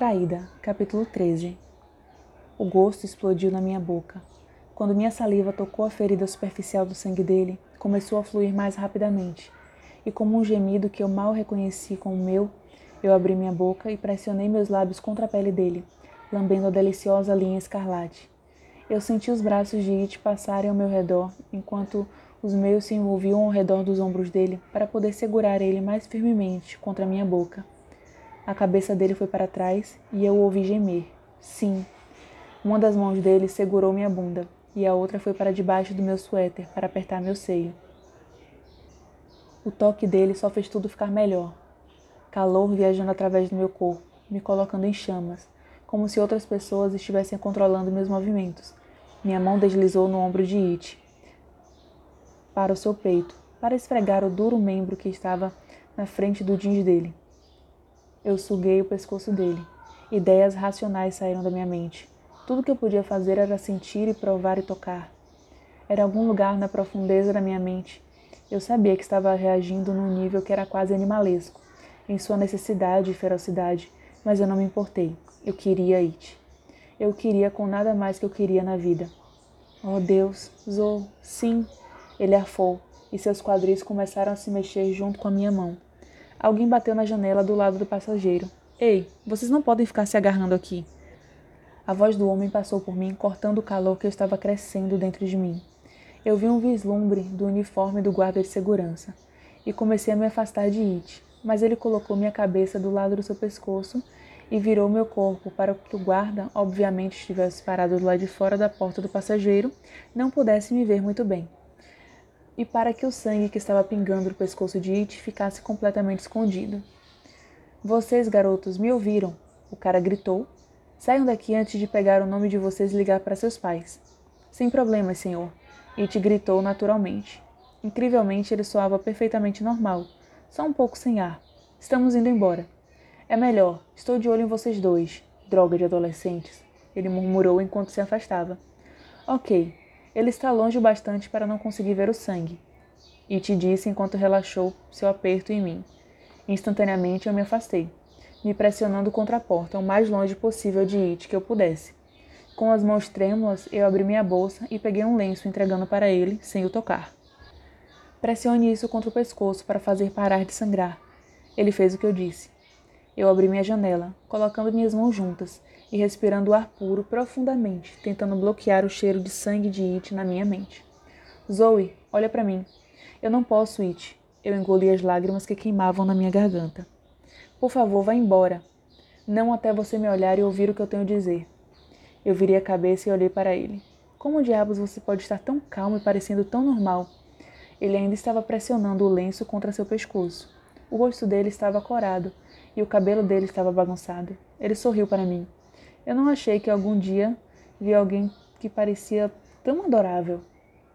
Traída, capítulo 13 O gosto explodiu na minha boca. Quando minha saliva tocou a ferida superficial do sangue dele, começou a fluir mais rapidamente, e como um gemido que eu mal reconheci como meu, eu abri minha boca e pressionei meus lábios contra a pele dele, lambendo a deliciosa linha escarlate. Eu senti os braços de It passarem ao meu redor, enquanto os meus se envolviam ao redor dos ombros dele para poder segurar ele mais firmemente contra minha boca. A cabeça dele foi para trás e eu ouvi gemer. Sim. Uma das mãos dele segurou minha bunda e a outra foi para debaixo do meu suéter para apertar meu seio. O toque dele só fez tudo ficar melhor. Calor viajando através do meu corpo, me colocando em chamas, como se outras pessoas estivessem controlando meus movimentos. Minha mão deslizou no ombro de It, para o seu peito, para esfregar o duro membro que estava na frente do jeans dele. Eu suguei o pescoço dele. Ideias racionais saíram da minha mente. Tudo que eu podia fazer era sentir e provar e tocar. Era algum lugar na profundeza da minha mente. Eu sabia que estava reagindo num nível que era quase animalesco, em sua necessidade e ferocidade, mas eu não me importei. Eu queria It. Eu queria com nada mais que eu queria na vida. Oh Deus, Zou, sim. Ele arfou e seus quadris começaram a se mexer junto com a minha mão. Alguém bateu na janela do lado do passageiro. Ei, vocês não podem ficar se agarrando aqui. A voz do homem passou por mim, cortando o calor que estava crescendo dentro de mim. Eu vi um vislumbre do uniforme do guarda de segurança e comecei a me afastar de It, mas ele colocou minha cabeça do lado do seu pescoço e virou meu corpo para que o guarda, obviamente estivesse parado do lado de fora da porta do passageiro, não pudesse me ver muito bem e para que o sangue que estava pingando no pescoço de It ficasse completamente escondido. Vocês, garotos, me ouviram? O cara gritou. Saiam daqui antes de pegar o nome de vocês e ligar para seus pais. Sem problemas, senhor. It gritou naturalmente. Incrivelmente, ele soava perfeitamente normal, só um pouco sem ar. Estamos indo embora. É melhor, estou de olho em vocês dois, droga de adolescentes, ele murmurou enquanto se afastava. Ok, ele está longe o bastante para não conseguir ver o sangue. E te disse enquanto relaxou seu aperto em mim. Instantaneamente eu me afastei, me pressionando contra a porta o mais longe possível de It que eu pudesse. Com as mãos trêmulas, eu abri minha bolsa e peguei um lenço entregando para ele, sem o tocar. Pressione isso contra o pescoço para fazer parar de sangrar. Ele fez o que eu disse. Eu abri minha janela, colocando minhas mãos juntas e respirando o ar puro profundamente, tentando bloquear o cheiro de sangue de It na minha mente. Zoe, olha para mim. Eu não posso, It. Eu engoli as lágrimas que queimavam na minha garganta. Por favor, vá embora. Não até você me olhar e ouvir o que eu tenho a dizer. Eu virei a cabeça e olhei para ele. Como diabos você pode estar tão calmo e parecendo tão normal? Ele ainda estava pressionando o lenço contra seu pescoço. O rosto dele estava corado e o cabelo dele estava bagunçado. Ele sorriu para mim. Eu não achei que algum dia vi alguém que parecia tão adorável.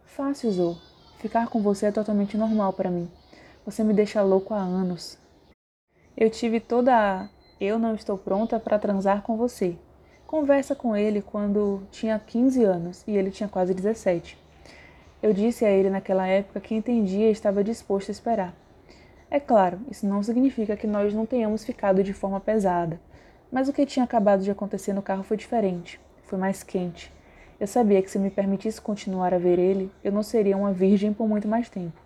Fácil, Zou. Ficar com você é totalmente normal para mim. Você me deixa louco há anos. Eu tive toda a eu não estou pronta para transar com você. Conversa com ele quando tinha 15 anos e ele tinha quase 17. Eu disse a ele naquela época que entendia e estava disposto a esperar. É claro, isso não significa que nós não tenhamos ficado de forma pesada, mas o que tinha acabado de acontecer no carro foi diferente, foi mais quente. Eu sabia que se me permitisse continuar a ver ele, eu não seria uma virgem por muito mais tempo.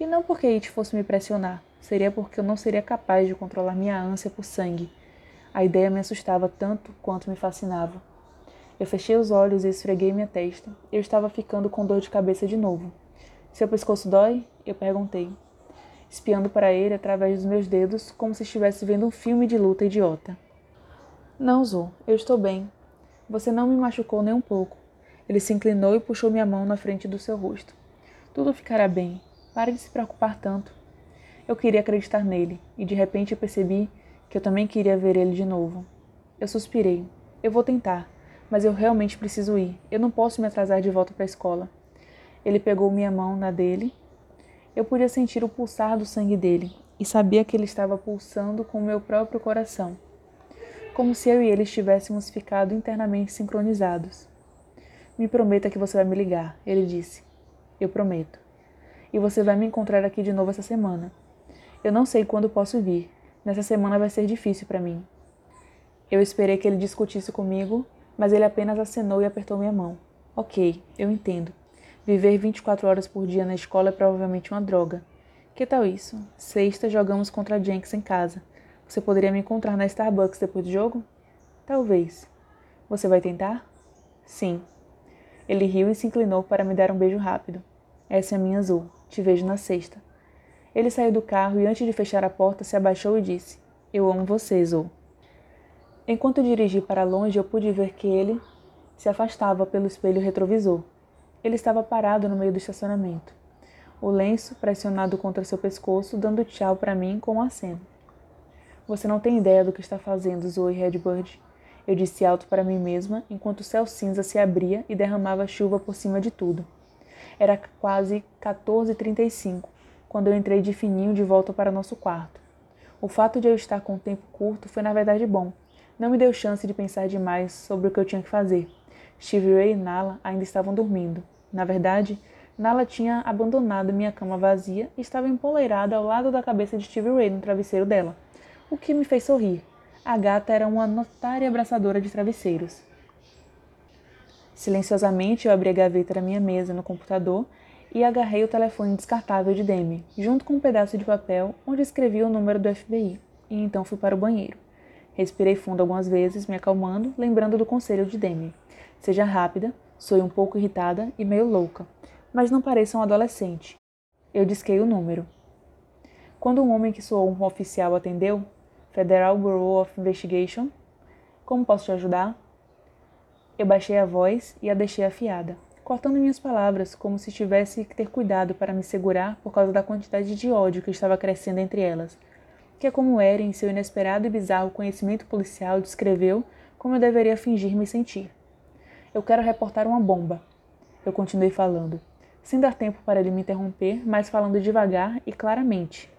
E não porque It fosse me pressionar, seria porque eu não seria capaz de controlar minha ânsia por sangue. A ideia me assustava tanto quanto me fascinava. Eu fechei os olhos e esfreguei minha testa. Eu estava ficando com dor de cabeça de novo. Seu pescoço dói? Eu perguntei, espiando para ele através dos meus dedos, como se estivesse vendo um filme de luta idiota. Não, Zo, eu estou bem. Você não me machucou nem um pouco. Ele se inclinou e puxou minha mão na frente do seu rosto. Tudo ficará bem. Pare de se preocupar tanto. Eu queria acreditar nele, e de repente percebi que eu também queria ver ele de novo. Eu suspirei. Eu vou tentar, mas eu realmente preciso ir. Eu não posso me atrasar de volta para a escola. Ele pegou minha mão na dele. Eu podia sentir o pulsar do sangue dele e sabia que ele estava pulsando com o meu próprio coração como se eu e ele estivéssemos ficado internamente sincronizados. Me prometa que você vai me ligar, ele disse. Eu prometo. E você vai me encontrar aqui de novo essa semana. Eu não sei quando posso vir. Nessa semana vai ser difícil para mim. Eu esperei que ele discutisse comigo, mas ele apenas acenou e apertou minha mão. Ok, eu entendo. Viver 24 horas por dia na escola é provavelmente uma droga. Que tal isso? Sexta jogamos contra Jenks em casa. Você poderia me encontrar na Starbucks depois do jogo? Talvez. Você vai tentar? Sim. Ele riu e se inclinou para me dar um beijo rápido. Essa é a minha azul. Te vejo na sexta. Ele saiu do carro e antes de fechar a porta se abaixou e disse: Eu amo você, Azul. Enquanto dirigi para longe, eu pude ver que ele se afastava pelo espelho retrovisor. Ele estava parado no meio do estacionamento, o lenço pressionado contra seu pescoço, dando tchau para mim com um aceno. Você não tem ideia do que está fazendo, Zoe Redbird. Eu disse alto para mim mesma, enquanto o céu cinza se abria e derramava chuva por cima de tudo. Era quase 14h35, quando eu entrei de fininho de volta para nosso quarto. O fato de eu estar com o tempo curto foi na verdade bom não me deu chance de pensar demais sobre o que eu tinha que fazer. Stevie Ray e Nala ainda estavam dormindo. Na verdade, Nala tinha abandonado minha cama vazia e estava empoleirada ao lado da cabeça de Stevie Ray no travesseiro dela, o que me fez sorrir. A gata era uma notária abraçadora de travesseiros. Silenciosamente, eu abri a gaveta da minha mesa no computador e agarrei o telefone descartável de Demi, junto com um pedaço de papel onde escrevi o número do FBI, e então fui para o banheiro. Respirei fundo algumas vezes, me acalmando, lembrando do conselho de Demi. Seja rápida, sou um pouco irritada e meio louca, mas não pareça um adolescente. Eu disquei o número. Quando um homem que soou um oficial atendeu, Federal Bureau of Investigation, como posso te ajudar? Eu baixei a voz e a deixei afiada, cortando minhas palavras como se tivesse que ter cuidado para me segurar por causa da quantidade de ódio que estava crescendo entre elas que é como Eren, em seu inesperado e bizarro conhecimento policial, descreveu como eu deveria fingir me sentir. Eu quero reportar uma bomba. Eu continuei falando, sem dar tempo para ele me interromper, mas falando devagar e claramente,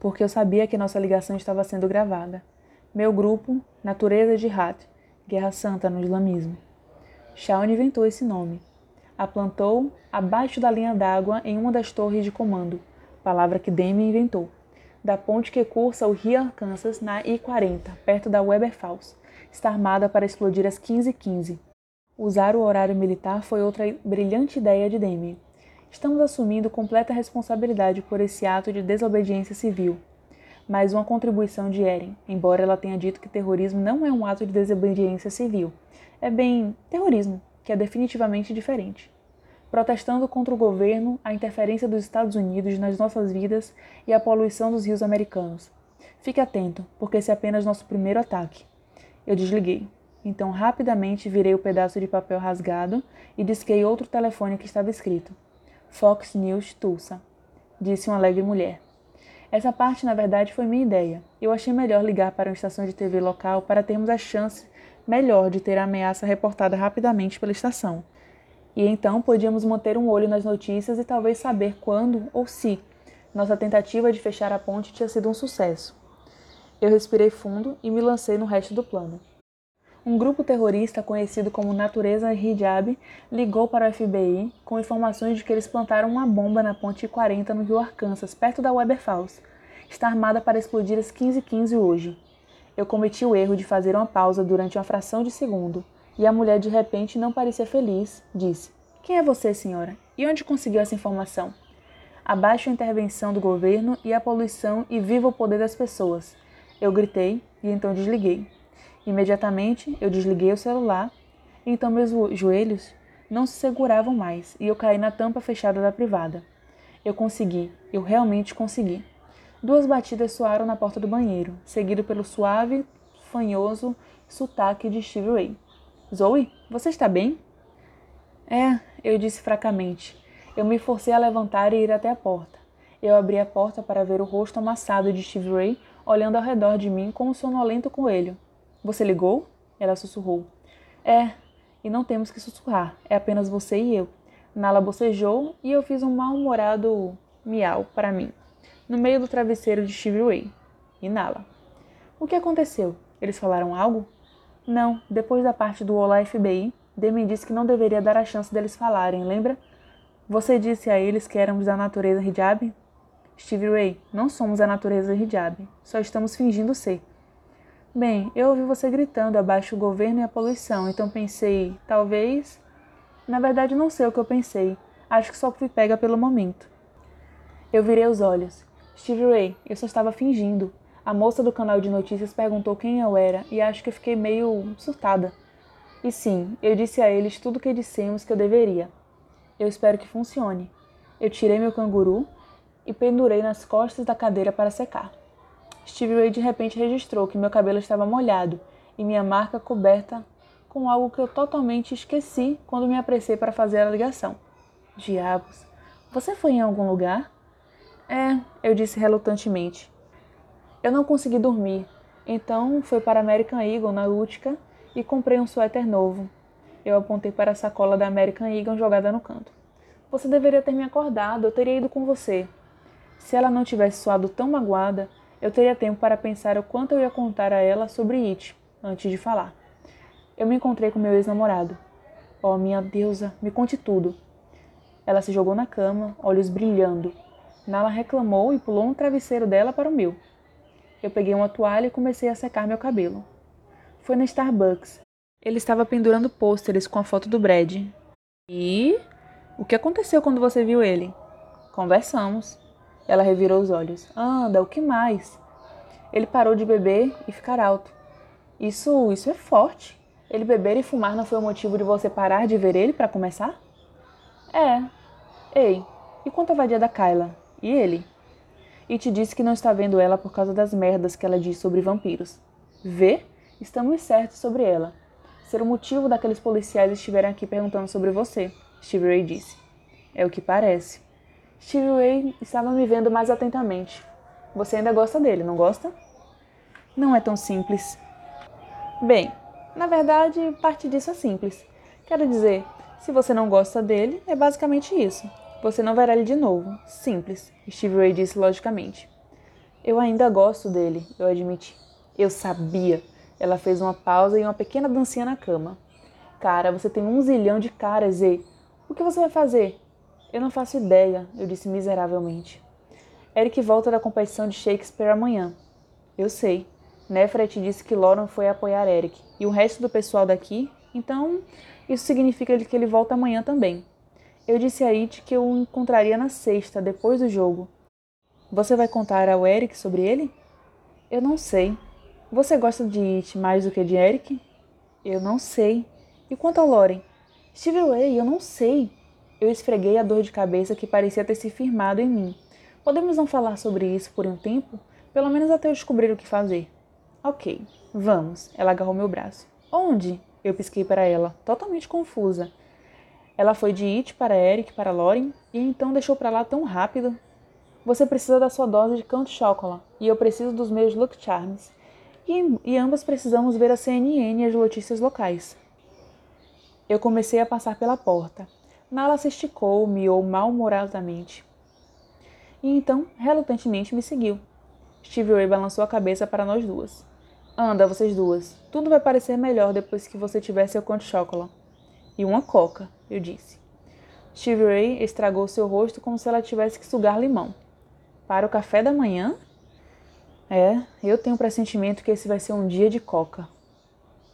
porque eu sabia que nossa ligação estava sendo gravada. Meu grupo, Natureza de Hat, Guerra Santa no Islamismo. Shawn inventou esse nome. A plantou abaixo da linha d'água em uma das torres de comando, palavra que Demi inventou da ponte que cursa o rio Arkansas na I-40, perto da Weber Falls. Está armada para explodir às 15h15. Usar o horário militar foi outra brilhante ideia de Demi. Estamos assumindo completa responsabilidade por esse ato de desobediência civil. Mais uma contribuição de Eren, embora ela tenha dito que terrorismo não é um ato de desobediência civil. É bem terrorismo, que é definitivamente diferente protestando contra o governo, a interferência dos Estados Unidos nas nossas vidas e a poluição dos rios americanos. Fique atento, porque esse é apenas nosso primeiro ataque. Eu desliguei. Então, rapidamente virei o pedaço de papel rasgado e disquei outro telefone que estava escrito: Fox News Tulsa, disse uma alegre mulher. Essa parte, na verdade, foi minha ideia. Eu achei melhor ligar para uma estação de TV local para termos a chance melhor de ter a ameaça reportada rapidamente pela estação e então podíamos manter um olho nas notícias e talvez saber quando ou se nossa tentativa de fechar a ponte tinha sido um sucesso. Eu respirei fundo e me lancei no resto do plano. Um grupo terrorista conhecido como Natureza Hijab ligou para o FBI com informações de que eles plantaram uma bomba na ponte 40 no rio Arkansas, perto da Weber Falls. Está armada para explodir às 15h15 hoje. Eu cometi o erro de fazer uma pausa durante uma fração de segundo e a mulher de repente não parecia feliz. Disse: Quem é você, senhora? E onde conseguiu essa informação? Abaixo a intervenção do governo e a poluição e viva o poder das pessoas. Eu gritei e então desliguei. Imediatamente eu desliguei o celular, então meus joelhos não se seguravam mais e eu caí na tampa fechada da privada. Eu consegui, eu realmente consegui. Duas batidas soaram na porta do banheiro, seguido pelo suave, fanhoso sotaque de Steve Ray. Zoe, você está bem? É, eu disse fracamente. Eu me forcei a levantar e ir até a porta. Eu abri a porta para ver o rosto amassado de Steve Ray olhando ao redor de mim como um sonolento coelho. Você ligou? Ela sussurrou. É, e não temos que sussurrar, é apenas você e eu. Nala bocejou e eu fiz um mal-humorado miau para mim, no meio do travesseiro de Ray. E Nala. O que aconteceu? Eles falaram algo? Não, depois da parte do Olá FBI, Demi disse que não deveria dar a chance deles falarem, lembra? Você disse a eles que éramos da natureza hijab? Steve Ray, não somos a natureza hijab, só estamos fingindo ser. Bem, eu ouvi você gritando abaixo o governo e a poluição, então pensei, talvez. Na verdade, não sei o que eu pensei. Acho que só fui pega pelo momento. Eu virei os olhos. Steve Ray, eu só estava fingindo. A moça do canal de notícias perguntou quem eu era e acho que eu fiquei meio surtada. E sim, eu disse a eles tudo o que dissemos que eu deveria. Eu espero que funcione. Eu tirei meu canguru e pendurei nas costas da cadeira para secar. Steve Ray de repente registrou que meu cabelo estava molhado e minha marca coberta com algo que eu totalmente esqueci quando me apressei para fazer a ligação. Diabos, você foi em algum lugar? É, eu disse relutantemente. Eu não consegui dormir, então fui para American Eagle na Utica e comprei um suéter novo. Eu apontei para a sacola da American Eagle jogada no canto. Você deveria ter me acordado, eu teria ido com você. Se ela não tivesse soado tão magoada, eu teria tempo para pensar o quanto eu ia contar a ela sobre It antes de falar. Eu me encontrei com meu ex-namorado. Oh, minha deusa, me conte tudo. Ela se jogou na cama, olhos brilhando. Nala reclamou e pulou um travesseiro dela para o meu. Eu peguei uma toalha e comecei a secar meu cabelo. Foi na Starbucks. Ele estava pendurando pôsteres com a foto do Brad. E o que aconteceu quando você viu ele? Conversamos. Ela revirou os olhos. Anda, o que mais? Ele parou de beber e ficar alto. Isso, isso é forte. Ele beber e fumar não foi o motivo de você parar de ver ele para começar? É. Ei, e quanto à vadia da Kyla? E ele? E te disse que não está vendo ela por causa das merdas que ela diz sobre vampiros. Vê? Estamos certos sobre ela. Ser o motivo daqueles policiais estiverem aqui perguntando sobre você, Steve Ray disse. É o que parece. Steve Ray estava me vendo mais atentamente. Você ainda gosta dele, não gosta? Não é tão simples. Bem, na verdade, parte disso é simples. Quero dizer, se você não gosta dele, é basicamente isso. Você não verá ele de novo. Simples, Steve Ray disse logicamente. Eu ainda gosto dele, eu admiti. Eu sabia. Ela fez uma pausa e uma pequena dancinha na cama. Cara, você tem um zilhão de caras e. O que você vai fazer? Eu não faço ideia, eu disse miseravelmente. Eric volta da competição de Shakespeare amanhã. Eu sei. Nefret disse que Lauren foi apoiar Eric e o resto do pessoal daqui, então isso significa que ele volta amanhã também. Eu disse a It que eu o encontraria na sexta, depois do jogo. Você vai contar ao Eric sobre ele? Eu não sei. Você gosta de It mais do que de Eric? Eu não sei. E quanto ao Lauren? Steve Ray, eu não sei. Eu esfreguei a dor de cabeça que parecia ter se firmado em mim. Podemos não falar sobre isso por um tempo? Pelo menos até eu descobrir o que fazer. Ok, vamos. Ela agarrou meu braço. Onde? Eu pisquei para ela, totalmente confusa. Ela foi de It para Eric para Lauren e então deixou para lá tão rápido. Você precisa da sua dose de Count Chocolate e eu preciso dos meus Luck Charms. E, e ambas precisamos ver a CNN e as notícias locais. Eu comecei a passar pela porta. Nala se esticou, miou mal-humoradamente. E então, relutantemente, me seguiu. Steve Ray balançou a cabeça para nós duas. Anda, vocês duas. Tudo vai parecer melhor depois que você tiver seu conto chocolate. E uma coca, eu disse. Steve Ray estragou seu rosto como se ela tivesse que sugar limão. Para o café da manhã? É, eu tenho o pressentimento que esse vai ser um dia de coca.